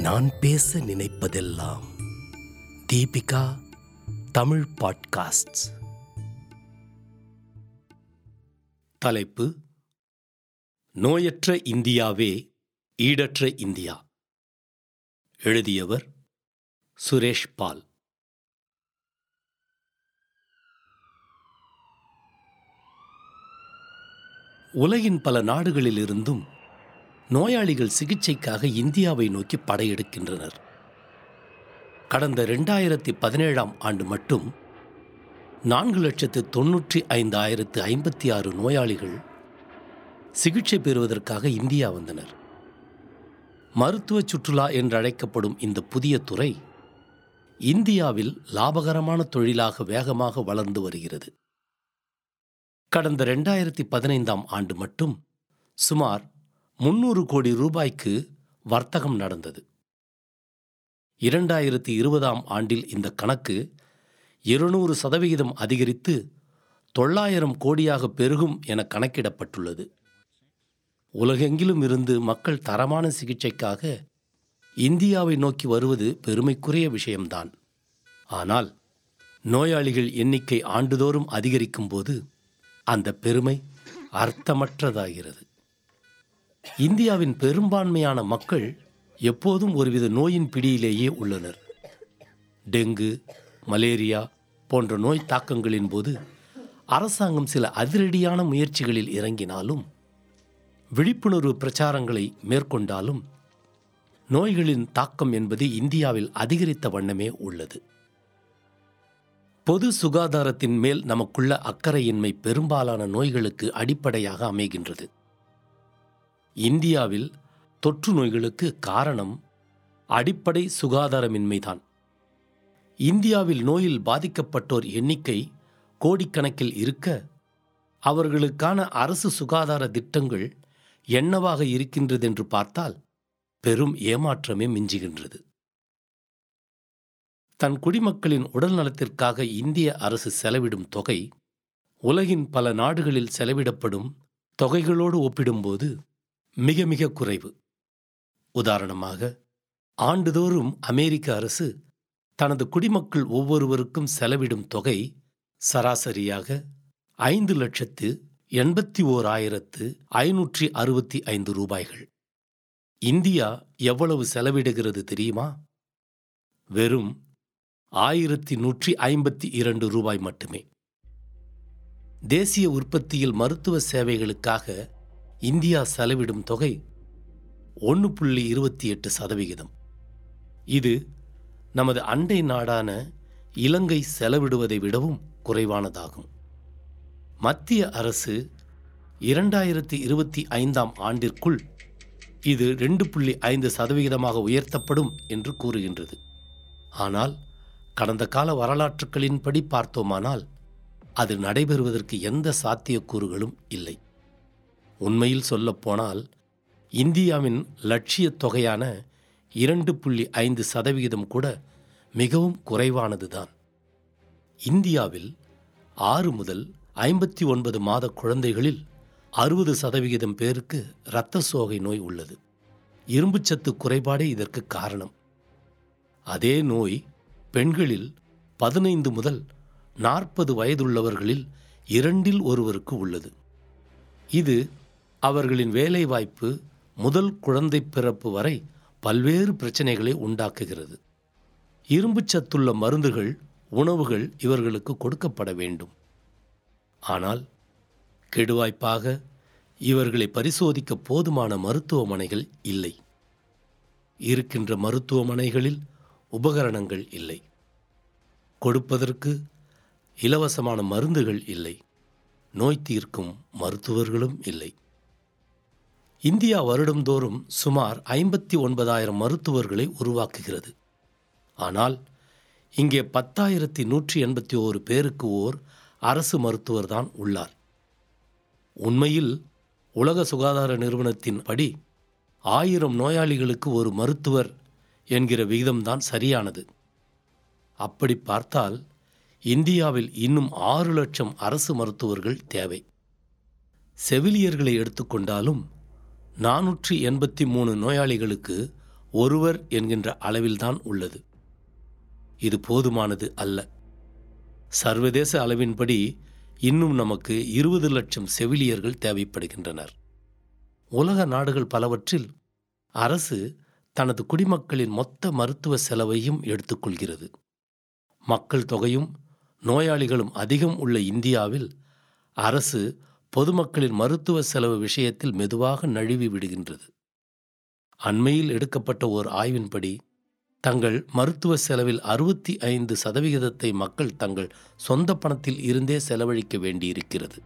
நான் பேச நினைப்பதெல்லாம் தீபிகா தமிழ் பாட்காஸ்ட் தலைப்பு நோயற்ற இந்தியாவே ஈடற்ற இந்தியா. எழுதியவர் சுரேஷ் பால். உலகின் பல நாடுகளிலிருந்தும் நோயாளிகள் சிகிச்சைக்காக இந்தியாவை நோக்கி படையெடுக்கின்றனர். கடந்த ரெண்டாயிரத்தி பதினேழாம் ஆண்டு மட்டும் நான்கு லட்சத்து தொன்னூற்றி ஐந்தாயிரத்து ஐம்பத்தி ஆறு நோயாளிகள் சிகிச்சை பெறுவதற்காக இந்தியா வந்தனர். மருத்துவ சுற்றுலா என்றழைக்கப்படும் இந்த புதிய துறை இந்தியாவில் லாபகரமான தொழிலாக வேகமாக வளர்ந்து வருகிறது. கடந்த ரெண்டாயிரத்தி பதினைந்தாம் ஆண்டு மட்டும் சுமார் முன்னூறு கோடி ரூபாய்க்கு வர்த்தகம் நடந்தது. இரண்டாயிரத்தி இருபதாம் ஆண்டில் இந்த கணக்கு இருநூறு சதவிகிதம் அதிகரித்து தொள்ளாயிரம் கோடியாக பெருகும் என கணக்கிடப்பட்டுள்ளது. உலகெங்கிலும் இருந்து மக்கள் தரமான சிகிச்சைக்காக இந்தியாவை நோக்கி வருவது பெருமைக்குரிய விஷயம்தான். ஆனால் நோயாளிகள் எண்ணிக்கை ஆண்டுதோறும் அதிகரிக்கும் போது அந்த பெருமை அர்த்தமற்றதாகிறது. இந்தியாவின் பெரும்பான்மையான மக்கள் எப்போதும் ஒருவித நோயின் பிடியிலேயே உள்ளனர். டெங்கு மலேரியா போன்ற நோய் தாக்கங்களின் போது அரசாங்கம் சில அதிரடியான முயற்சிகளில் இறங்கினாலும் விழிப்புணர்வு பிரச்சாரங்களை மேற்கொண்டாலும் நோய்களின் தாக்கம் என்பது இந்தியாவில் அதிகரித்த வண்ணமே உள்ளது. பொது சுகாதாரத்தின் மேல் நமக்குள்ள அக்கறையின்மை பெரும்பாலான நோய்களுக்கு அடிப்படையாக அமைகின்றது. இந்தியாவில் தொற்று நோய்களுக்கு காரணம் அடிப்படை சுகாதாரமின்மைதான். இந்தியாவில் நோயில் பாதிக்கப்பட்டோர் எண்ணிக்கை கோடிக்கணக்கில் இருக்க அவர்களுக்கான அரசு சுகாதார திட்டங்கள் என்னவாக இருக்கின்றது என்று பார்த்தால் பெரும் ஏமாற்றமே மிஞ்சுகின்றது. தன் குடிமக்களின் உடல் நலத்திற்காக இந்திய அரசு செலவிடும் தொகை உலகின் பல நாடுகளில் செலவிடப்படும் தொகைகளோடு ஒப்பிடும்போது மிக மிக குறைவு. உதாரணமாக ஆண்டுதோறும் அமெரிக்க அரசு தனது குடிமக்கள் ஒவ்வொருவருக்கும் செலவிடும் தொகை சராசரியாக ஐந்து லட்சத்து எண்பத்தி ஓர் ஆயிரத்து ஐநூற்றி அறுபத்தி ஐந்து ரூபாய்கள். இந்தியா எவ்வளவு செலவிடுகிறது தெரியுமா? வெறும் ஆயிரத்தி நூற்றி ஐம்பத்தி இரண்டு ரூபாய் மட்டுமே. தேசிய உற்பத்தியில் மருத்துவ சேவைகளுக்காக இந்தியா செலவிடும் தொகை ஒன்று புள்ளி இருபத்தி எட்டு சதவிகிதம். இது நமது அண்டை நாடான இலங்கை செலவிடுவதை விடவும் குறைவானதாகும். மத்திய அரசு இரண்டாயிரத்தி இருபத்தி ஐந்தாம் ஆண்டிற்குள் இது ரெண்டு புள்ளி ஐந்து சதவிகிதமாக உயர்த்தப்படும் என்று கூறுகின்றது. ஆனால் கடந்த கால வரலாற்றுகளின்படி பார்த்தோமானால் அது நடைபெறுவதற்கு எந்த சாத்தியக்கூறுகளும் இல்லை. உண்மையில் சொல்லப்போனால் இந்தியாவின் லட்சிய தொகையான இரண்டு புள்ளி ஐந்து சதவிகிதம் கூட மிகவும் குறைவானதுதான். இந்தியாவில் ஆறு முதல் ஐம்பத்தி ஒன்பது மாத குழந்தைகளில் அறுபது சதவிகிதம் பேருக்கு இரத்த சோகை நோய் உள்ளது. இரும்புச்சத்து குறைபாடே இதற்கு காரணம். அதே நோய் பெண்களில் பதினைந்து முதல் நாற்பது வயதுள்ளவர்களில் இரண்டில் ஒருவருக்கு உள்ளது. இது அவர்களின் வேலைவாய்ப்பு முதல் குழந்தை பிறப்பு வரை பல்வேறு பிரச்சனைகளை உண்டாக்குகிறது. இரும்புச்சத்துள்ள மருந்துகள் உணவுகள் இவர்களுக்கு கொடுக்கப்பட வேண்டும். ஆனால் கெடுவாய்ப்பாக இவர்களை பரிசோதிக்க போதுமான மருத்துவமனைகள் இல்லை. இருக்கின்ற மருத்துவமனைகளில் உபகரணங்கள் இல்லை. கொடுப்பதற்கு இலவசமான மருந்துகள் இல்லை. நோய் தீர்க்கும் மருத்துவர்களும் இல்லை. இந்தியா வருடந்தோறும் சுமார் ஐம்பத்தி ஒன்பதாயிரம் மருத்துவர்களை உருவாக்குகிறது. ஆனால் இங்கே பத்தாயிரத்தி நூற்றி எண்பத்தி ஓரு பேருக்கு ஓர் அரசு மருத்துவர்தான் உள்ளார். உண்மையில் உலக சுகாதார நிறுவனத்தின் படி ஆயிரம் நோயாளிகளுக்கு ஒரு மருத்துவர் என்கிற விகிதம்தான் சரியானது. அப்படி பார்த்தால் இந்தியாவில் இன்னும் ஆறு லட்சம் அரசு மருத்துவர்கள் தேவை. செவிலியர்களை எடுத்துக்கொண்டாலும் நானூற்றி எண்பத்தி மூணு நோயாளிகளுக்கு ஒருவர் என்கின்ற அளவில்தான் உள்ளது. இது போதுமானது அல்ல. சர்வதேச அளவின்படி இன்னும் நமக்கு இருபது லட்சம் செவிலியர்கள் தேவைப்படுகின்றனர். உலக நாடுகள் பலவற்றில் அரசு தனது குடிமக்களின் மொத்த மருத்துவ செலவையும் எடுத்துக்கொள்கிறது. மக்கள் தொகையும் நோயாளிகளும் அதிகம் உள்ள இந்தியாவில் அரசு பொதுமக்களின் மருத்துவ செலவு விஷயத்தில் மெதுவாக நழுவி விடுகின்றது. அண்மையில் எடுக்கப்பட்ட ஓர் ஆய்வின்படி தங்கள் மருத்துவ செலவில் அறுபத்தி ஐந்து சதவிகிதத்தை மக்கள் தங்கள் சொந்த பணத்தில் இருந்தே செலவழிக்க வேண்டியிருக்கிறது.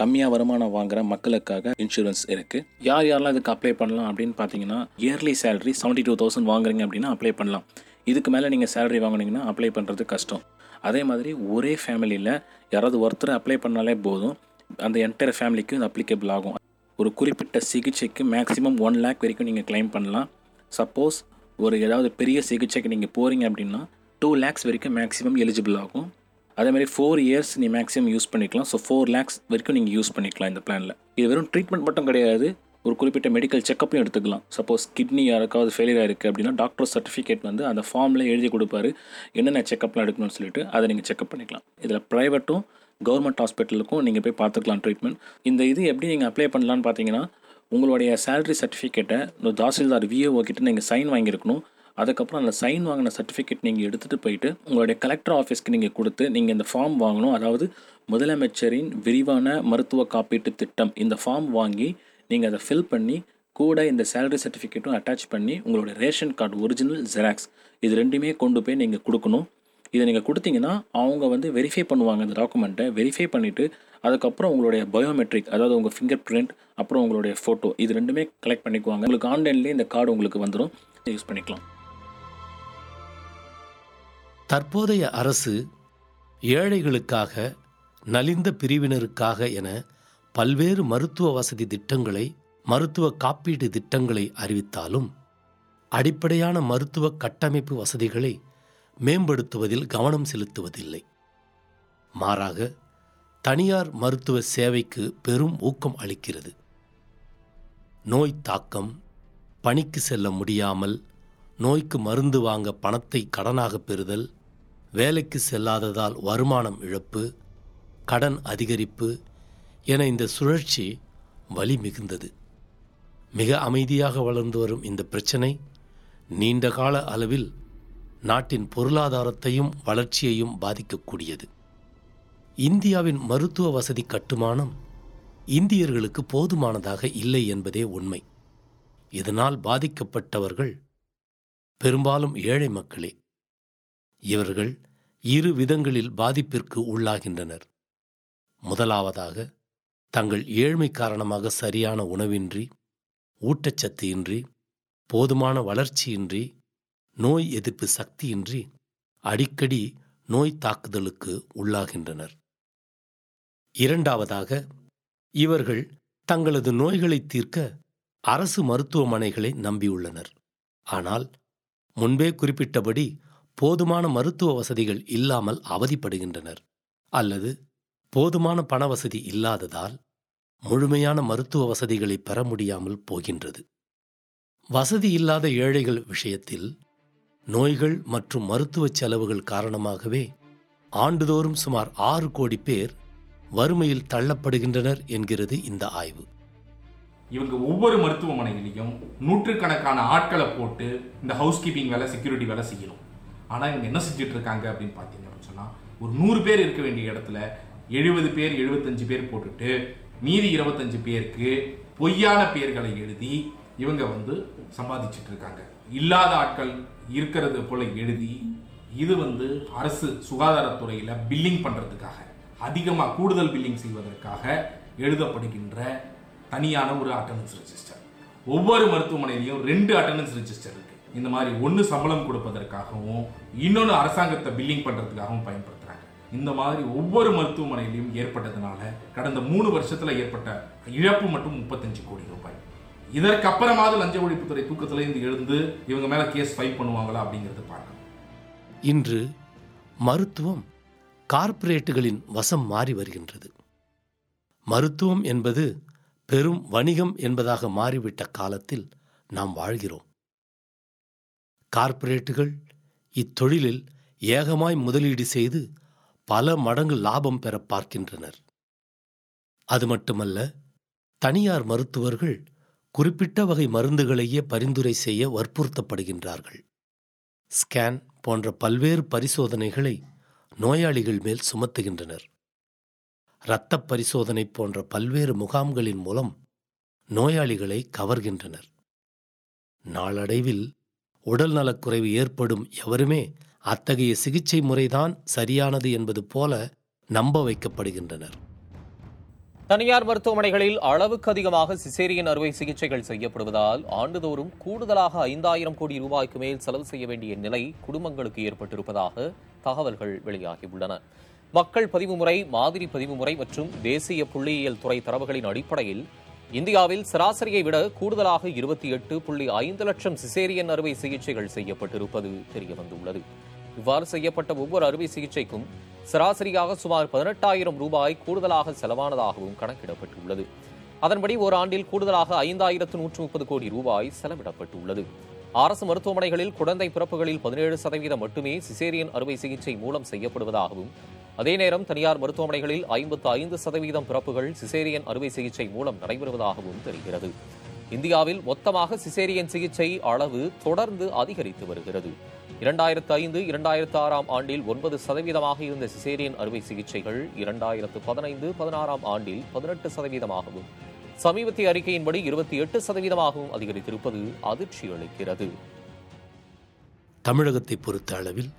கம்மியாக வருமானம் வாங்குற மக்களுக்காக இன்சூரன்ஸ் இருக்குது யார் யாரெல்லாம் இதுக்கு அப்ளை பண்ணலாம் அப்படின்னு பார்த்தீங்கன்னா yearly salary seventy two thousand வாங்குறீங்க அப்படின்னா அப்ளை பண்ணலாம். இதுக்கு மேலே நீங்கள் சேலரி வாங்கினீங்கன்னா அப்ளை பண்ணுறது கஷ்டம். அதே மாதிரி ஒரே ஃபேமிலியில் யாராவது ஒருத்தர் அப்ளை பண்ணாலே போதும். அந்த என்டையர் ஃபேமிலிக்கு இது அப்ளிகபிள் ஆகும். ஒரு குறிப்பிட்ட சிகிச்சைக்கு மேக்ஸிமம் ஒன் லேக் வரைக்கும் நீங்கள் க்ளைம் பண்ணலாம். சப்போஸ் ஒரு ஏதாவது பெரிய சிகிச்சைக்கு நீங்கள் போகிறீங்க அப்படின்னா டூ லேக்ஸ் வரைக்கும் மேக்ஸிமம் எலிஜிபிள் ஆகும். அதேமாதிரி ஃபோர் இயர்ஸ் நீ மேக்ஸிமம் யூஸ் பண்ணிக்கலாம். ஸோ ஃபோர் லேக்ஸ் வரைக்கும் நீங்கள் யூஸ் பண்ணிக்கலாம் இந்த பிளானில் இது வெறும் ட்ரீட்மெண்ட் மட்டும் கிடையாது. ஒரு குறிப்பிட்ட மெடிக்கல் செக்கப்பையும் எடுத்துக்கலாம். சப்போஸ் கிட்னி யாருக்காவது ஃபெயிலியர் ஆயிருக்கு அப்படின்னா டாக்டர் சர்டிஃபிகேட் வந்து அந்த ஃபார்மில் எழுதி கொடுப்பாரு. என்னென்ன செக்கப்லாம் எடுக்கணும்னு சொல்லிட்டு அதை நீங்கள் செக்அப் பண்ணிக்கலாம். இதில் ப்ரைவேட்டும் கவர்மெண்ட் ஹாஸ்பிட்டலுக்கும் நீங்கள் போய் பார்த்துக்கலாம் ட்ரீட்மெண்ட் இந்த இது எப்படி நீங்கள் அப்ளை பண்ணலான்னு பார்த்தீங்கன்னா உங்களுடைய சேலரி சர்டிஃபிகேட்டை இந்த தாசில்தார் விஏஓ கிட்ட நீங்கள் சைன் வாங்கியிருக்கணும். அதுக்கப்புறம் அந்த சைன் வாங்கின சர்டிஃபிகேட் நீங்கள் எடுத்துகிட்டு போயிட்டு உங்களுடைய கலெக்டர் ஆஃபீஸ்க்கு நீங்கள் கொடுத்து நீங்கள் இந்த ஃபார்ம் வாங்கணும். அதாவது முதலமைச்சரின் விரிவான மருத்துவ காப்பீட்டு திட்டம். இந்த ஃபார்ம் வாங்கி நீங்கள் அதை ஃபில் பண்ணி கூட இந்த சேலரி சர்டிஃபிகேட்டும் அட்டாச் பண்ணி உங்களுடைய ரேஷன் கார்டு ஒரிஜினல் ஜெராக்ஸ் இது ரெண்டுமே கொண்டு போய் நீங்கள் கொடுக்கணும். இதை நீங்கள் கொடுத்தீங்கன்னா அவங்க வந்து வெரிஃபை பண்ணுவாங்க இந்த டாக்குமெண்ட்டை வெரிஃபை பண்ணிவிட்டு அதுக்கப்புறம் உங்களுடைய பயோமெட்ரிக் அதாவது உங்கள் ஃபிங்கர் பிரிண்ட் அப்புறம் உங்களுடைய ஃபோட்டோ இது ரெண்டுமே கலெக்ட் பண்ணிக்குவாங்க. உங்களுக்கு ஆன்லைன்லேயே இந்த கார்டு உங்களுக்கு வந்துடும் யூஸ் பண்ணிக்கலாம். தற்போதைய அரசு ஏழைகளுக்காக நலிந்த பிரிவினருக்காக என பல்வேறு மருத்துவ வசதி திட்டங்களை மருத்துவ காப்பீட்டு திட்டங்களை அறிவித்தாலும் அடிப்படையான மருத்துவ கட்டமைப்பு வசதிகளை மேம்படுத்துவதில் கவனம் செலுத்துவதில்லை. மாறாக தனியார் மருத்துவ சேவைக்கு பெரும் ஊக்கம் அளிக்கிறது. நோய் தாக்கம் பணிக்கு செல்ல முடியாமல் நோய்க்கு மருந்து வாங்க பணத்தை கடனாக பெறுதல் வேலைக்கு செல்லாததால் வருமானம் இழப்பு கடன் அதிகரிப்பு என இந்த சுழற்சி வலி மிகுந்தது. மிக அமைதியாக வளர்ந்து வரும் இந்த பிரச்சனை நீண்ட கால அளவில் நாட்டின் பொருளாதாரத்தையும் வளர்ச்சியையும் பாதிக்கக்கூடியது. இந்தியாவின் மருத்துவ வசதி கட்டுமானம் இந்தியர்களுக்கு போதுமானதாக இல்லை என்பதே உண்மை. இதனால் பாதிக்கப்பட்டவர்கள் பெரும்பாலும் ஏழை மக்களே. இவர்கள் இரு விதங்களில் பாதிப்பிற்கு உள்ளாகின்றனர். முதலாவதாக தங்கள் ஏழ்மை காரணமாக சரியான உணவின்றி ஊட்டச்சத்து இன்றி போதுமான வளர்ச்சியின்றி நோய் எதிர்ப்பு சக்தியின்றி அடிக்கடி நோய் தாக்குதலுக்கு உள்ளாகின்றனர். இரண்டாவதாக இவர்கள் தங்களது நோய்களை தீர்க்க அரசு மருத்துவமனைகளை நம்பியுள்ளனர். ஆனால் முன்பே குறிப்பிட்டபடி போதுமான மருத்துவ வசதிகள் இல்லாமல் அவதிப்படுகின்றனர் அல்லது போதுமான பண வசதி இல்லாததால் முழுமையான மருத்துவ வசதிகளை பெற முடியாமல் போகின்றது. வசதி இல்லாத ஏழைகள் விஷயத்தில் நோய்கள் மற்றும் மருத்துவ செலவுகள் காரணமாகவே ஆண்டுதோறும் சுமார் ஆறு கோடி பேர் வறுமையில் தள்ளப்படுகின்றனர் என்கிறது இந்த ஆய்வு. இவங்க ஒவ்வொரு மருத்துவமனையிலையும் நூற்றுக்கணக்கான ஆட்களை போட்டு இந்த ஹவுஸ் கீப்பிங் வேலை செக்யூரிட்டி வேலை செய்யணும். ஆனால் இவங்க என்ன செஞ்சுட்டு இருக்காங்க அப்படின்னு பார்த்தீங்க அப்படின்னு சொன்னால் ஒரு நூறு பேர் இருக்க வேண்டிய இடத்துல எழுபது பேர் எழுபத்தஞ்சு பேர் போட்டுட்டு மீதி இருபத்தஞ்சு பேருக்கு பொய்யான பெயர்களை எழுதி இவங்க வந்து சம்பாதிச்சிட்டு இருக்காங்க. இல்லாத ஆட்கள் இருக்கிறது போல எழுதி இது வந்து அரசு சுகாதாரத்துறையில் பில்லிங் பண்ணுறதுக்காக அதிகமாக கூடுதல் பில்லிங் செய்வதற்காக எழுதப்படுகின்ற தனியான ஒரு அட்டண்டன்ஸ் ரெஜிஸ்டர் ஒவ்வொரு மருத்துவமனையிலையும் ரெண்டு அட்டண்டன்ஸ் ரெஜிஸ்டர் இருக்குது இந்த மாதிரி ஒன்று சம்பளம் கொடுப்பதற்காகவும் இன்னொன்று அரசாங்கத்தை பில்லிங் பண்ணுறதுக்காகவும் பயன்படுது இந்த மாதிரி ஒவ்வொரு மருத்துவமனையிலையும் ஏற்பட்டதுனால கடந்த மூணு வருஷத்தில் ஏற்பட்ட இழப்பு மட்டும் முப்பத்தஞ்சு கோடி ரூபாய். இதற்கப்புறமாவது லஞ்ச ஒழிப்புத்துறை தூக்கத்திலிருந்து எழுந்து இவங்க மேலே கேஸ் ஃபைல் பண்ணுவாங்களா அப்படிங்கிறது பார்க்கணும். இன்று மருத்துவம் கார்ப்பரேட்டுகளின் வசம் மாறி வருகின்றது. மருத்துவம் என்பது பெரும் வணிகம் என்பதாக மாறிவிட்ட காலத்தில் நாம் வாழ்கிறோம். கார்ப்பரேட்டுகள் இத்தொழிலில் ஏகமாய் முதலீடு செய்து பல மடங்கு லாபம் பெற பார்க்கின்றனர். அது மட்டுமல்ல தனியார் மருத்துவர்கள் குறிப்பிட்ட வகை மருந்துகளையே பரிந்துரை செய்ய வற்புறுத்தப்படுகின்றார்கள். ஸ்கேன் போன்ற பல்வேறு பரிசோதனைகளை நோயாளிகள் மேல் சுமத்துகின்றனர். இரத்தப் பரிசோதனை போன்ற பல்வேறு முகாம்களின் மூலம் நோயாளிகளை கவர்கின்றனர். நாளடைவில் உடல் நலக்குறைவு ஏற்படும் எவருமே அத்தகைய சிகிச்சை முறைதான் சரியானது என்பது போல நம்ப வைக்கப்படுகின்றனர். தனியார் மருத்துவமனைகளில் அளவுக்கு அதிகமாக சிசேரியன் அறுவை சிகிச்சைகள் செய்யப்படுவதால் ஆண்டுதோறும் கூடுதலாக ஐந்தாயிரம் கோடி ரூபாய்க்கு மேல் செலவு செய்ய வேண்டிய நிலை குடும்பங்களுக்கு ஏற்பட்டிருப்பதாக தகவல்கள் வெளியாகியுள்ளன. மக்கள் பதிவு முறை மாதிரி பதிவு முறை மற்றும் தேசிய புள்ளியியல் துறை தரவுகளின் அடிப்படையில் இந்தியாவில் சராசரியை விட கூடுதலாக இருபத்தி எட்டு புள்ளி ஐந்து லட்சம் சிசேரியன் அறுவை சிகிச்சைகள் செய்யப்பட்டிருப்பது தெரியவந்துள்ளது. இவ்வாறு செய்யப்பட்ட ஒவ்வொரு அறுவை சிகிச்சைக்கும் சராசரியாக சுமார் பதினெட்டாயிரம் ரூபாய் கூடுதலாக செலவானதாகவும் கணக்கிடப்பட்டுள்ளது. அதன்படி ஓராண்டில் கூடுதலாக ஐந்தாயிரத்து நூற்று முப்பது கோடி ரூபாய் செலவிடப்பட்டுள்ளது. அரசு மருத்துவமனைகளில் குழந்தை பிறப்புகளில் பதினேழு சதவீதம் மட்டுமே சிசேரியன் அறுவை சிகிச்சை மூலம் செய்யப்படுவதாகவும் அதே நேரம் தனியார் மருத்துவமனைகளில் ஐம்பத்து ஐந்து சதவீதம் பிறப்புகள் சிசேரியன் அறுவை சிகிச்சை மூலம் நடைபெறுவதாகவும் தெரிகிறது. இந்தியாவில் மொத்தமாக சிசேரியன் சிகிச்சை அளவு தொடர்ந்து அதிகரித்து வருகிறது. இரண்டாயிரத்து ஐந்து இரண்டாயிரத்து ஆறாம் ஆண்டில் ஒன்பது சதவீதமாக இருந்த சிசேரியன் அறுவை சிகிச்சைகள் இரண்டாயிரத்து பதினைந்து பதினாறாம் ஆண்டில் பதினெட்டு சதவீதமாகவும் சமீபத்திய அறிக்கையின்படி இருபத்தி எட்டு சதவீதமாகவும் அதிகரித்திருப்பது அதிர்ச்சி அளிக்கிறது. தமிழகத்தை பொறுத்த அளவில்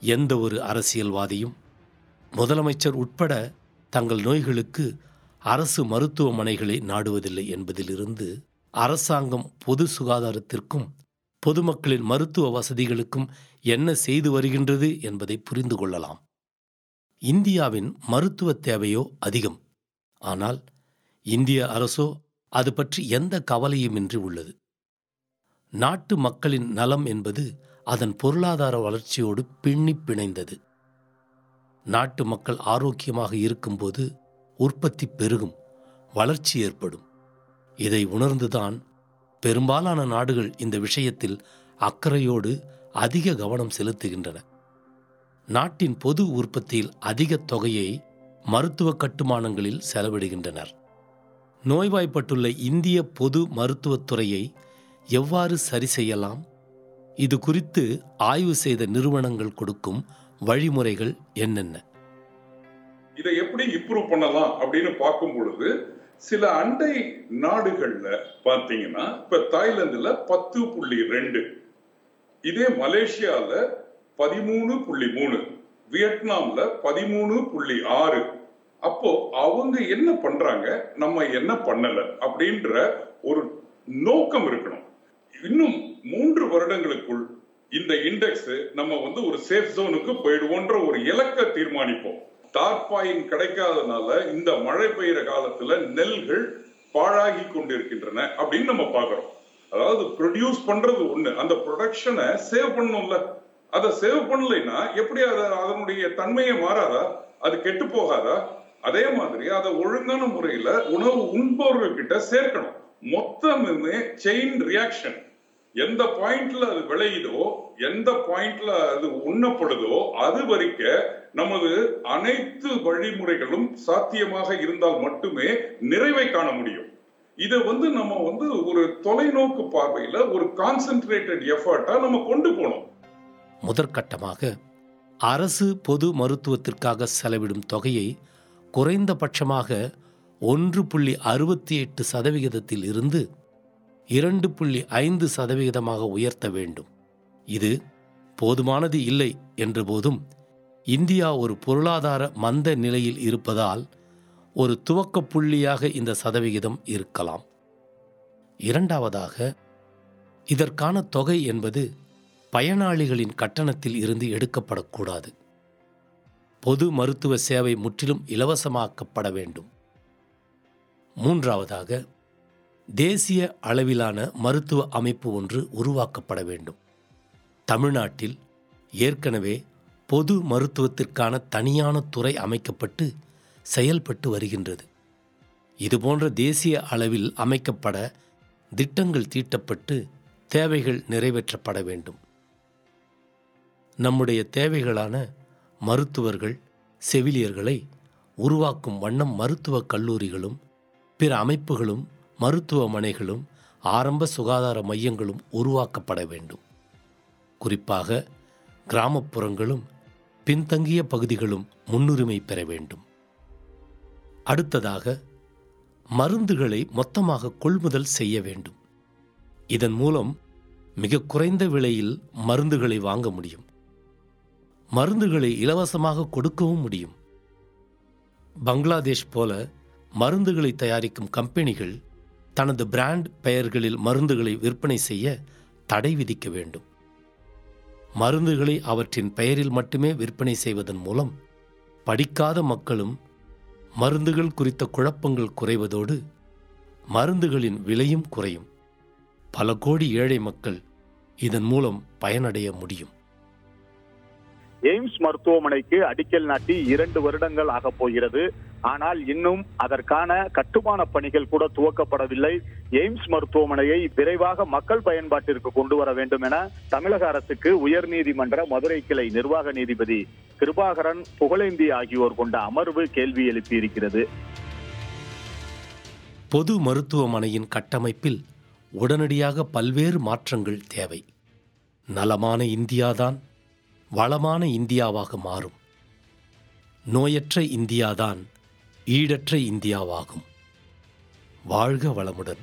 எந்த ஒரு அரசியல்வாதியும் முதலமைச்சர் உட்பட தங்கள் நோய்களுக்கு அரசு மருத்துவமனைகளை நாடுவதில்லை என்பதிலிருந்து அரசாங்கம் பொது சுகாதாரத்திற்கும் பொதுமக்களின் மருத்துவ வசதிகளுக்கும் என்ன செய்து வருகின்றது என்பதை புரிந்து கொள்ளலாம். இந்தியாவின் மருத்துவ தேவையோ அதிகம். ஆனால் இந்திய அரசோ அது பற்றி எந்த கவலையுமின்றி உள்ளது. நாட்டு மக்களின் நலம் என்பது அதன் பொருளாதார வளர்ச்சியோடு பின்னி பிணைந்தது. நாட்டு மக்கள் ஆரோக்கியமாக இருக்கும்போது உற்பத்தி பெருகும் வளர்ச்சி ஏற்படும். இதை உணர்ந்துதான் பெரும்பாலான நாடுகள் இந்த விஷயத்தில் அக்கறையோடு அதிக கவனம் செலுத்துகின்றன. நாட்டின் பொது உற்பத்தியில் அதிக தொகையை மருத்துவ கட்டுமானங்களில் செலவிடுகின்றனர். நோய்வாய்ப்பட்டுள்ள இந்திய பொது மருத்துவத்துறையை எவ்வாறு சரி செய்யலாம்? இது குறித்து ஆய்வு செய்த நிறுவனங்கள் கொடுக்கும் வழிமுறைகள் என்னென்ன? இதை எப்படி இம்ப்ரூவ் பண்ணலாம் அப்படின்னு பார்க்கும் பொழுது சில அண்டை நாடுகள்ல பாத்தீங்கன்னா இப்ப தாய்லாந்துல பத்து புள்ளி ரெண்டு. இதே மலேசியால பதிமூணு புள்ளி மூணு. வியட்நாம்ல பதிமூணு புள்ளி ஆறு. அப்போ அவங்க என்ன பண்றாங்க? நம்ம என்ன பண்ணல? அப்படின்ற ஒரு நோக்கம் இருக்கணும். இன்னும் மூன்று வருடங்களுக்குள் இந்த இண்டெக்ஸ் நம்ம வந்து ஒரு சேஃப் ஜோனுக்கு போயிடுவோன்ற ஒரு இலக்கை தீர்மானிப்போம். தார்பாயின் கிடைக்காதனால இந்த மழை பெய்யுற காலத்துல நெல்கள் பாழாகி கொண்டிருக்கின்றன அப்படின்னு நம்ம பாக்குறோம் அதாவது ப்ரொடியூஸ் பண்றது ஒண்ணு. அந்த ப்ரொடக்ஷனை சேவ் பண்ணும்ல அதை சேவ் பண்ணலைன்னா எப்படி அதை அதனுடைய தன்மையை மாறாதா? அது கெட்டு போகாதா? அதே மாதிரி அதை ஒழுங்கான முறையில உணவு உண்பவர்கள் கிட்ட சேர்க்கணும். மொத்தமுமே செயின் ரியாக்ஷன் எந்த பாயிண்ட்ல அது விளையுதோ எந்த பாயிண்ட்ல அது உண்ணப்படுதோ அது வரைக்க நமது அனைத்து வழிமுறைகளும் சாத்தியமாக இருந்தால் மட்டுமே நிறைவை காண முடியும். இதை வந்து நம்ம வந்து ஒரு தொலைநோக்கு பார்வையில ஒரு கான்சென்ட்ரேட்டட் எஃபர்ட்டா நம்ம கொண்டு போனோம் முதற்கட்டமாக அரசு பொது மருத்துவத்திற்காக செலவிடும் தொகையை குறைந்தபட்சமாக ஒன்று புள்ளி அறுபத்தி எட்டு சதவிகிதத்தில் இருந்து இரண்டு புள்ளி ஐந்து சதவிகிதமாக உயர்த்த வேண்டும். இது போதுமானது இல்லை என்றபோதும் இந்தியா ஒரு பொருளாதார மந்த நிலையில் இருப்பதால் ஒரு துவக்க புள்ளியாக இந்த சதவிகிதம் இருக்கலாம். இரண்டாவதாக இதற்கான தொகை என்பது பயனாளிகளின் கட்டணத்தில் இருந்து எடுக்கப்படக்கூடாது. பொது மருத்துவ சேவை முற்றிலும் இலவசமாக்கப்பட வேண்டும். மூன்றாவதாக தேசிய அளவிலான மருத்துவ அமைப்பு ஒன்று உருவாக்கப்பட வேண்டும். தமிழ்நாட்டில் ஏற்கனவே பொது மருத்துவத்திற்கான தனியான துறை அமைக்கப்பட்டு செயல்பட்டு வருகின்றது. இதுபோன்ற தேசிய அளவில் அமைக்கப்பட திட்டங்கள் தீட்டப்பட்டு தேவைகள் நிறைவேற்றப்பட வேண்டும். நம்முடைய தேவைகளான மருத்துவர்கள் செவிலியர்களை உருவாக்கும் வண்ணம் மருத்துவக் கல்லூரிகளும் பிற அமைப்புகளும் மருத்துவமனைகளும் ஆரம்ப சுகாதார மையங்களும் உருவாக்கப்பட வேண்டும். குறிப்பாக கிராமப்புறங்களும் பின்தங்கிய பகுதிகளும் முன்னுரிமை பெற வேண்டும். அடுத்ததாக மருந்துகளை மொத்தமாக கொள்முதல் செய்ய வேண்டும். இதன் மூலம் மிக குறைந்த விலையில் மருந்துகளை வாங்க முடியும். மருந்துகளை இலவசமாக கொடுக்கவும் முடியும். பங்களாதேஷ் போல மருந்துகளை தயாரிக்கும் கம்பெனிகள் தனது பிராண்ட் பெயர்களில் மருந்துகளை விற்பனை செய்ய தடை விதிக்க வேண்டும். மருந்துகளை அவற்றின் பெயரில் மட்டுமே விற்பனை செய்வதன் மூலம் படிக்காத மக்களும் மருந்துகள் குறித்த குழப்பங்கள் குறைவதோடு மருந்துகளின் விலையும் குறையும். பல கோடி ஏழை மக்கள் இதன் மூலம் பயனடைய முடியும். எய்ம்ஸ் மருத்துவமனைக்கு அடிக்கல் நாட்டி இரண்டு வருடங்கள் ஆகப் போகிறது. ஆனால் இன்னும் அதற்கான கட்டுமான பணிகள் கூட துவக்கப்படவில்லை. எய்ம்ஸ் மருத்துவமனையை விரைவாக மக்கள் பயன்பாட்டிற்கு கொண்டு வர வேண்டும் என தமிழக அரசுக்கு உயர்நீதிமன்ற மதுரை கிளை நிர்வாக நீதிபதி கிருபாகரன் புகழேந்தி ஆகியோர் கொண்ட அமர்வு கேள்வி எழுப்பியிருக்கிறது. பொது மருத்துவமனையின் கட்டமைப்பில் உடனடியாக பல்வேறு மாற்றங்கள் தேவை. நலமான இந்தியாதான் வளமான இந்தியாவாக மாறும். நோயற்ற இந்தியாதான் ஈடற்ற இந்தியாவாகும். வாழ்க வளமுடன்.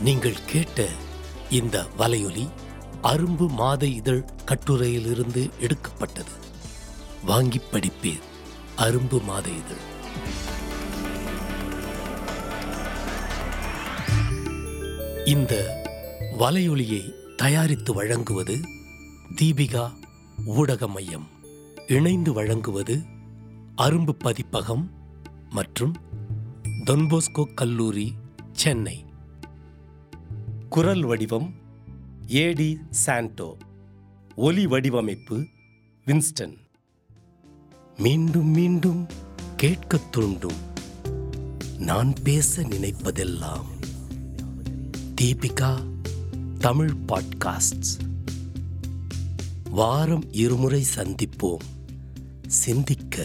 நீங்கள் கேட்ட இந்த வலையொலி அரும்பு மாத இதழ் கட்டுரையிலிருந்து எடுக்கப்பட்டது. வாங்கி படிப்பீர் அரும்பு மாத இதழ். இந்த வலையொலியை தயாரித்து வழங்குவது தீபிகா ஊடக மையம் இணைந்து வழங்குவது அரும்பு பதிப்பகம் மற்றும் தொன்போஸ்கோ கல்லூரி சென்னை. குரல் வடிவம் ஏடி சாண்டோ. ஒலி வடிவமைப்பு வின்ஸ்டன். மீண்டும் மீண்டும் கேட்கத் தூண்டும். நான் பேச நினைப்பதெல்லாம் தீபிகா தமிழ் பாட்காஸ்ட்ஸ். வாரம் இருமுறை சந்திப்போம். சிந்திக்க